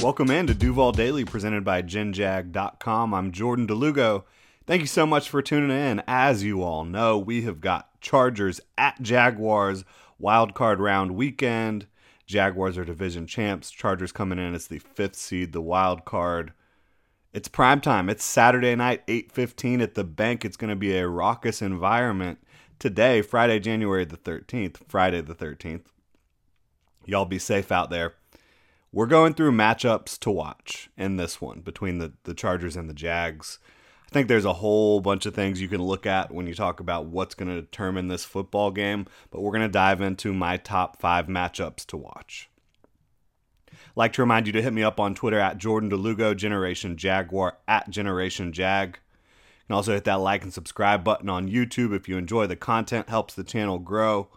Welcome in to Duval Daily presented by GenJag.com. I'm Jordan DeLugo. Thank you so much for tuning in. As you all know, we have got Chargers at Jaguars wild card round weekend. Jaguars are division champs. Chargers coming in as the fifth seed, the wild card. It's prime time. It's Saturday night, 8:15 at the bank. It's going to be a raucous environment today, Friday, January the 13th. Friday the 13th. Y'all be safe out there we're going through matchups to watch in this one between the, the Chargers and the Jags. I think there's a whole bunch of things you can look at when you talk about what's going to determine this football game, but we're going to dive into my top five matchups to watch. Like to remind you to hit me up on Twitter at Jordan DeLugo, Generation Jaguar, at Generation Jag. You can also hit that like and subscribe button on YouTube if you enjoy the content, helps the channel grow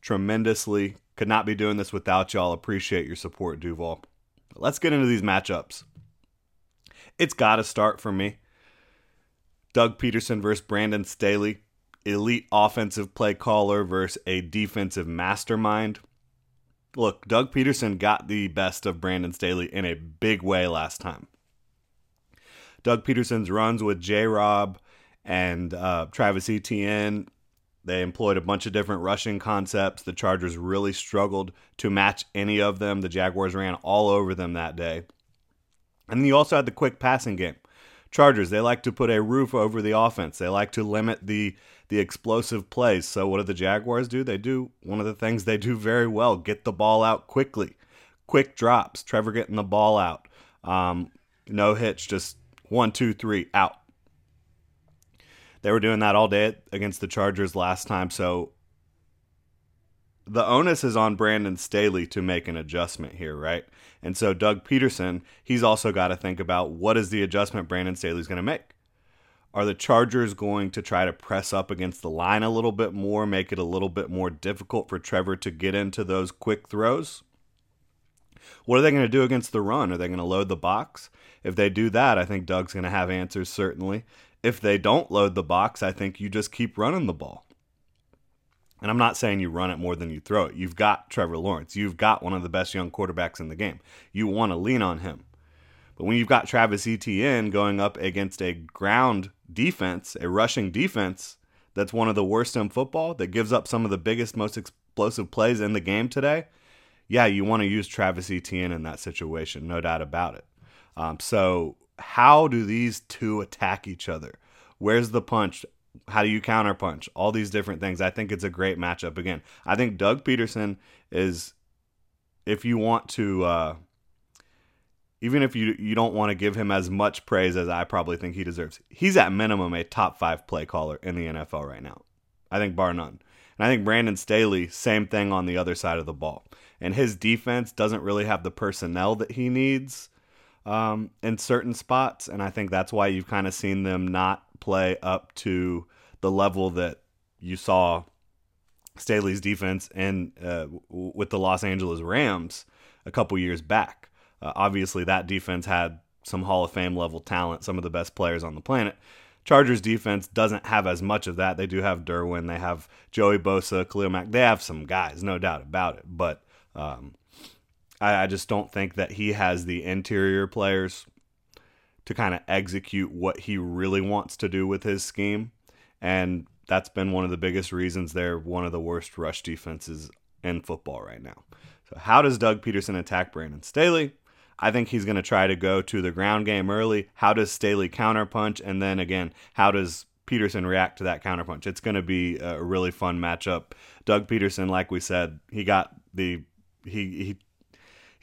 tremendously. Could not be doing this without y'all. Appreciate your support, Duval. Let's get into these matchups. It's got to start for me. Doug Pederson versus Brandon Staley. Elite offensive play caller versus a defensive mastermind. Look, Doug Pederson got the best of Brandon Staley in a big way last time. Doug Pederson's runs with J Rob and uh, Travis Etienne they employed a bunch of different rushing concepts. The Chargers really struggled to match any of them. The Jaguars ran all over them that day. And you also had the quick passing game. Chargers, they like to put a roof over the offense. They like to limit the the explosive plays. So what do the Jaguars do? They do one of the things they do very well: get the ball out quickly, quick drops. Trevor getting the ball out, um, no hitch, just one, two, three, out. They were doing that all day against the Chargers last time, so the onus is on Brandon Staley to make an adjustment here, right? And so Doug Pederson, he's also got to think about what is the adjustment Brandon Staley's going to make. Are the Chargers going to try to press up against the line a little bit more, make it a little bit more difficult for Trevor to get into those quick throws? What are they going to do against the run? Are they going to load the box? If they do that, I think Doug's going to have answers certainly if they don't load the box, I think you just keep running the ball. And I'm not saying you run it more than you throw it. You've got Trevor Lawrence. You've got one of the best young quarterbacks in the game. You want to lean on him. But when you've got Travis Etienne going up against a ground defense, a rushing defense that's one of the worst in football, that gives up some of the biggest, most explosive plays in the game today, yeah, you want to use Travis Etienne in that situation, no doubt about it. Um, so how do these two attack each other? Where's the punch? How do you counter punch? All these different things. I think it's a great matchup. Again, I think Doug Pederson is, if you want to, uh, even if you you don't want to give him as much praise as I probably think he deserves, he's at minimum a top five play caller in the NFL right now. I think bar none. And I think Brandon Staley, same thing on the other side of the ball. And his defense doesn't really have the personnel that he needs um, in certain spots, and I think that's why you've kind of seen them not play up to the level that you saw Staley's defense and uh, with the Los Angeles Rams a couple years back. Uh, obviously, that defense had some Hall of Fame level talent, some of the best players on the planet. Chargers defense doesn't have as much of that. They do have Derwin, they have Joey Bosa, Khalil Mack. They have some guys, no doubt about it. But um, I, I just don't think that he has the interior players to kind of execute what he really wants to do with his scheme. And that's been one of the biggest reasons they're one of the worst rush defenses in football right now. So, how does Doug Pederson attack Brandon Staley? I think he's going to try to go to the ground game early. How does Staley counterpunch? And then again, how does Pederson react to that counterpunch? It's going to be a really fun matchup. Doug Pederson, like we said, he got the he he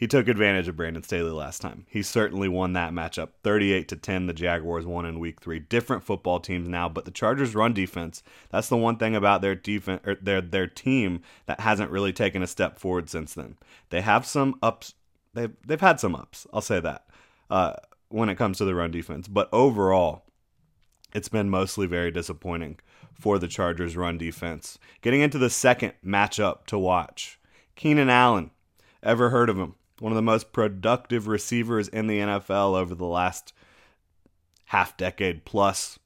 he took advantage of Brandon Staley last time. He certainly won that matchup. 38 to 10 the Jaguars won in week 3. Different football teams now, but the Chargers run defense. That's the one thing about their defense or their their team that hasn't really taken a step forward since then. They have some ups they've they've had some ups. I'll say that. Uh, when it comes to the run defense, but overall it's been mostly very disappointing for the Chargers run defense. Getting into the second matchup to watch. Keenan Allen. Ever heard of him? One of the most productive receivers in the NFL over the last half decade plus.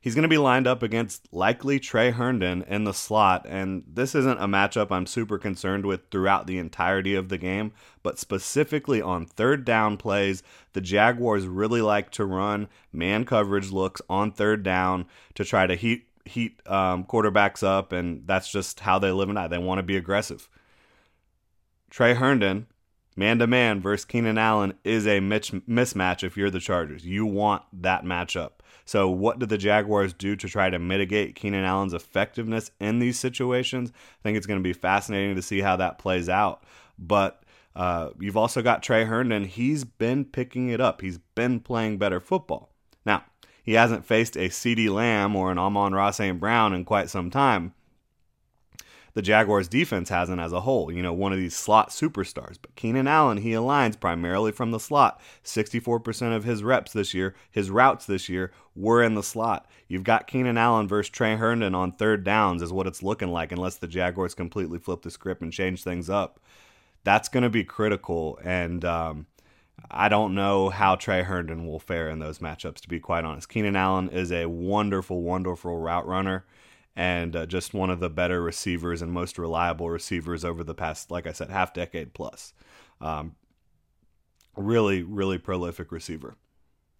He's going to be lined up against likely Tre Herndon in the slot, and this isn't a matchup I'm super concerned with throughout the entirety of the game, but specifically on third down plays, the Jaguars really like to run man coverage looks on third down to try to heat heat um, quarterbacks up, and that's just how they live and die. They want to be aggressive. Tre Herndon, man to man versus Keenan Allen is a mismatch if you're the Chargers. You want that matchup. So, what did the Jaguars do to try to mitigate Keenan Allen's effectiveness in these situations? I think it's going to be fascinating to see how that plays out. But uh, you've also got Tre Herndon. He's been picking it up, he's been playing better football. Now, he hasn't faced a CeeDee Lamb or an Amon-Ra St. Brown in quite some time the Jaguars defense hasn't as a whole. You know, one of these slot superstars. But Keenan Allen, he aligns primarily from the slot. 64% of his reps this year, his routes this year, were in the slot. You've got Keenan Allen versus Tre Herndon on third downs, is what it's looking like, unless the Jaguars completely flip the script and change things up. That's going to be critical. And, um, I don't know how Tre Herndon will fare in those matchups, to be quite honest. Keenan Allen is a wonderful, wonderful route runner and uh, just one of the better receivers and most reliable receivers over the past, like I said, half decade plus. Um, really, really prolific receiver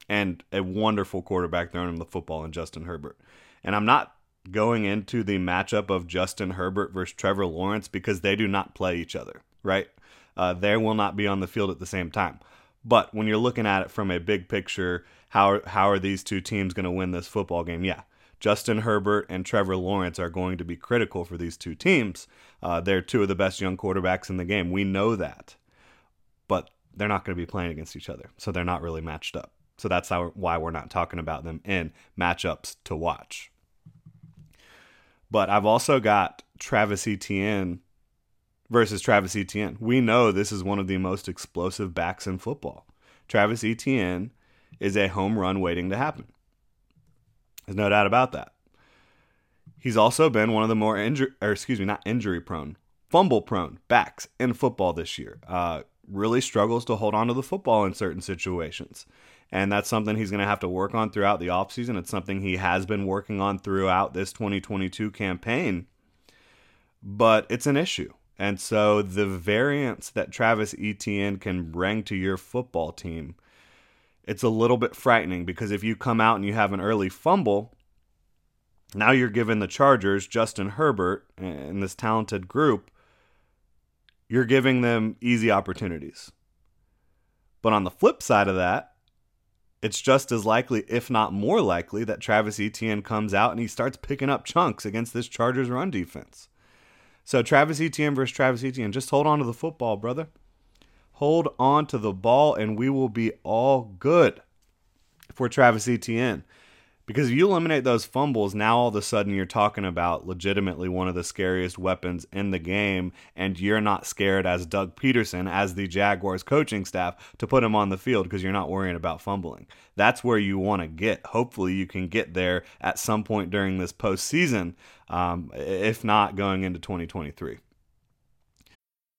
and a wonderful quarterback throwing him the football in Justin Herbert. And I'm not going into the matchup of Justin Herbert versus Trevor Lawrence because they do not play each other, right? Uh, they will not be on the field at the same time. But when you're looking at it from a big picture, how how are these two teams going to win this football game? Yeah, Justin Herbert and Trevor Lawrence are going to be critical for these two teams. Uh, they're two of the best young quarterbacks in the game. We know that. But they're not going to be playing against each other. So they're not really matched up. So that's how, why we're not talking about them in matchups to watch. But I've also got Travis Etienne versus Travis Etienne. We know this is one of the most explosive backs in football. Travis Etienne is a home run waiting to happen. There's no doubt about that. He's also been one of the more injury, or excuse me, not injury prone, fumble prone backs in football this year. Uh, really struggles to hold on to the football in certain situations. And that's something he's going to have to work on throughout the offseason. It's something he has been working on throughout this 2022 campaign, but it's an issue. And so the variance that Travis Etienne can bring to your football team it's a little bit frightening because if you come out and you have an early fumble, now you're giving the Chargers, Justin Herbert, and this talented group, you're giving them easy opportunities. But on the flip side of that, it's just as likely, if not more likely, that Travis Etienne comes out and he starts picking up chunks against this Chargers run defense. So Travis Etienne versus Travis Etienne, just hold on to the football, brother. Hold on to the ball, and we will be all good for Travis Etienne. Because if you eliminate those fumbles, now all of a sudden you're talking about legitimately one of the scariest weapons in the game, and you're not scared as Doug Pederson, as the Jaguars coaching staff, to put him on the field because you're not worrying about fumbling. That's where you want to get. Hopefully, you can get there at some point during this postseason, um, if not going into 2023.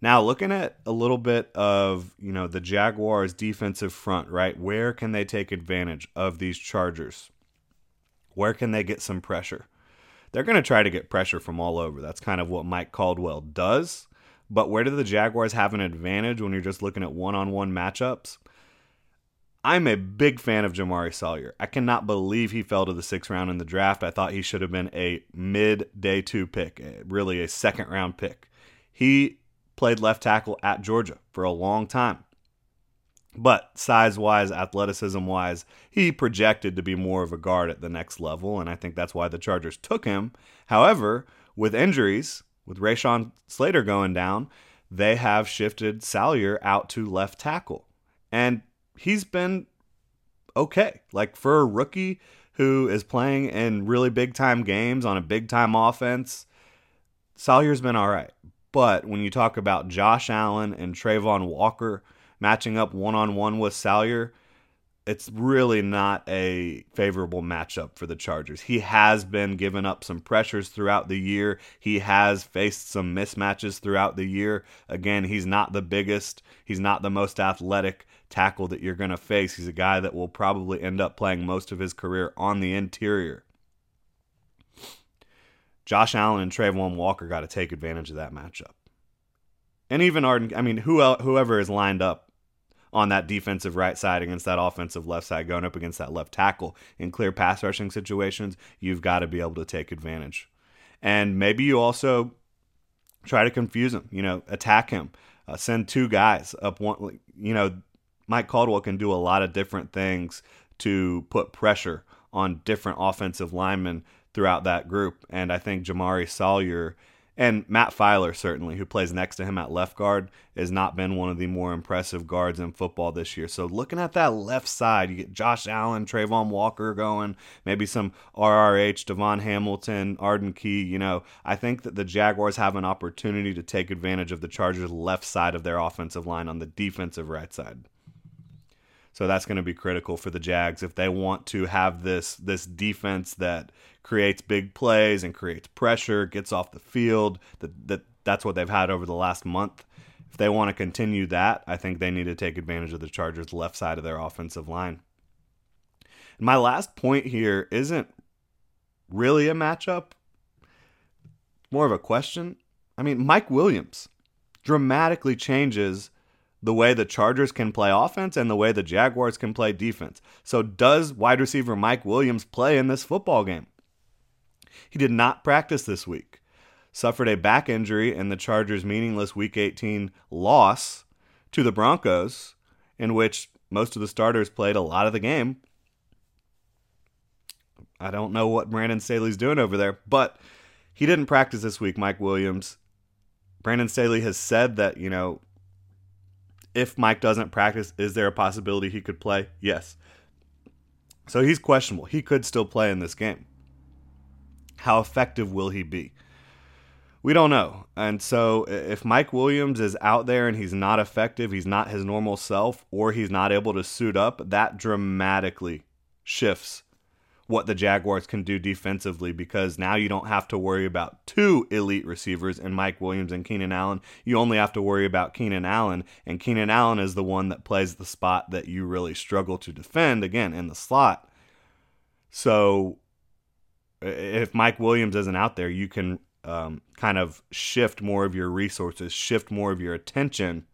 Now, looking at a little bit of, you know, the Jaguars defensive front, right? Where can they take advantage of these Chargers? Where can they get some pressure? They're going to try to get pressure from all over. That's kind of what Mike Caldwell does. But where do the Jaguars have an advantage when you're just looking at one-on-one matchups? I'm a big fan of Jamaree Salyer. I cannot believe he fell to the sixth round in the draft. I thought he should have been a mid day two pick, eh, really a second round pick. He played left tackle at Georgia for a long time. But size wise, athleticism wise, he projected to be more of a guard at the next level, and I think that's why the Chargers took him. However, with injuries, with Rashawn Slater going down, they have shifted Salyer out to left tackle. And he's been okay. Like for a rookie who is playing in really big time games on a big time offense, Salyer's been all right. But when you talk about Josh Allen and Travon Walker matching up one on one with Salyer, it's really not a favorable matchup for the Chargers. He has been given up some pressures throughout the year. He has faced some mismatches throughout the year. Again, he's not the biggest, he's not the most athletic tackle that you're going to face. He's a guy that will probably end up playing most of his career on the interior. Josh Allen and Travon Walker got to take advantage of that matchup. And even Arden, I mean, who whoever is lined up on that defensive right side against that offensive left side, going up against that left tackle in clear pass rushing situations, you've got to be able to take advantage. And maybe you also try to confuse him, you know, attack him, uh, send two guys up one, you know, Mike Caldwell can do a lot of different things to put pressure on different offensive linemen throughout that group. And I think Jamaree Salyer and Matt Feiler, certainly, who plays next to him at left guard, has not been one of the more impressive guards in football this year. So looking at that left side, you get Josh Allen, Travon Walker going, maybe some RRH, DaVon Hamilton, Arden Key. You know, I think that the Jaguars have an opportunity to take advantage of the Chargers' left side of their offensive line on the defensive right side. So that's going to be critical for the Jags if they want to have this this defense that creates big plays and creates pressure, gets off the field. That that that's what they've had over the last month. If they want to continue that, I think they need to take advantage of the Chargers' left side of their offensive line. My last point here isn't really a matchup, more of a question. I mean, Mike Williams dramatically changes the way the Chargers can play offense and the way the Jaguars can play defense. So, does wide receiver Mike Williams play in this football game? He did not practice this week, suffered a back injury in the Chargers' meaningless Week 18 loss to the Broncos, in which most of the starters played a lot of the game. I don't know what Brandon Staley's doing over there, but he didn't practice this week, Mike Williams. Brandon Staley has said that, you know, if Mike doesn't practice, is there a possibility he could play? Yes. So he's questionable. He could still play in this game. How effective will he be? We don't know. And so if Mike Williams is out there and he's not effective, he's not his normal self, or he's not able to suit up, that dramatically shifts what the Jaguars can do defensively because now you don't have to worry about two elite receivers in Mike Williams and Keenan Allen. You only have to worry about Keenan Allen, and Keenan Allen is the one that plays the spot that you really struggle to defend, again, in the slot. So if Mike Williams isn't out there, you can um, kind of shift more of your resources, shift more of your attention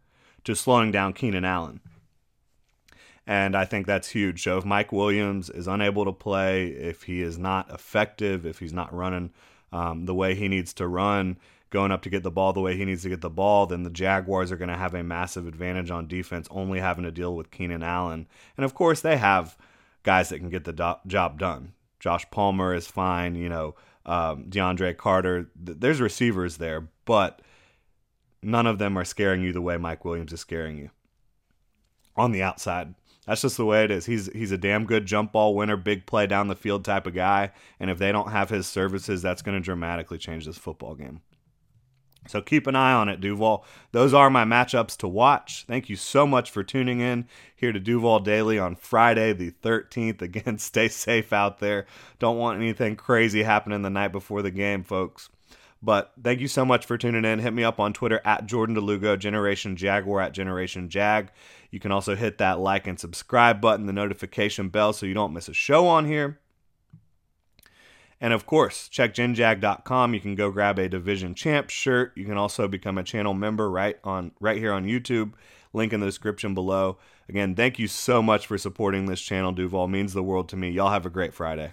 to slowing down Keenan Allen. And I think that's huge. So if Mike Williams is unable to play, if he is not effective, if he's not running um, the way he needs to run, going up to get the ball the way he needs to get the ball, then the Jaguars are going to have a massive advantage on defense, only having to deal with Keenan Allen. And of course, they have guys that can get the do- job done. Josh Palmer is fine, you know, um, DeAndre Carter. Th- there's receivers there, but none of them are scaring you the way Mike Williams is scaring you on the outside. That's just the way it is. He's he's a damn good jump ball winner, big play down the field type of guy. And if they don't have his services, that's going to dramatically change this football game. So keep an eye on it, Duval. Those are my matchups to watch. Thank you so much for tuning in here to Duval Daily on Friday, the 13th. Again, stay safe out there. Don't want anything crazy happening the night before the game, folks. But thank you so much for tuning in. Hit me up on Twitter at Jordan DeLugo, Generation Jaguar at Generation Jag. You can also hit that like and subscribe button, the notification bell, so you don't miss a show on here. And of course, check genjag.com. You can go grab a Division Champ shirt. You can also become a channel member right on right here on YouTube. Link in the description below. Again, thank you so much for supporting this channel, Duval. Means the world to me. Y'all have a great Friday.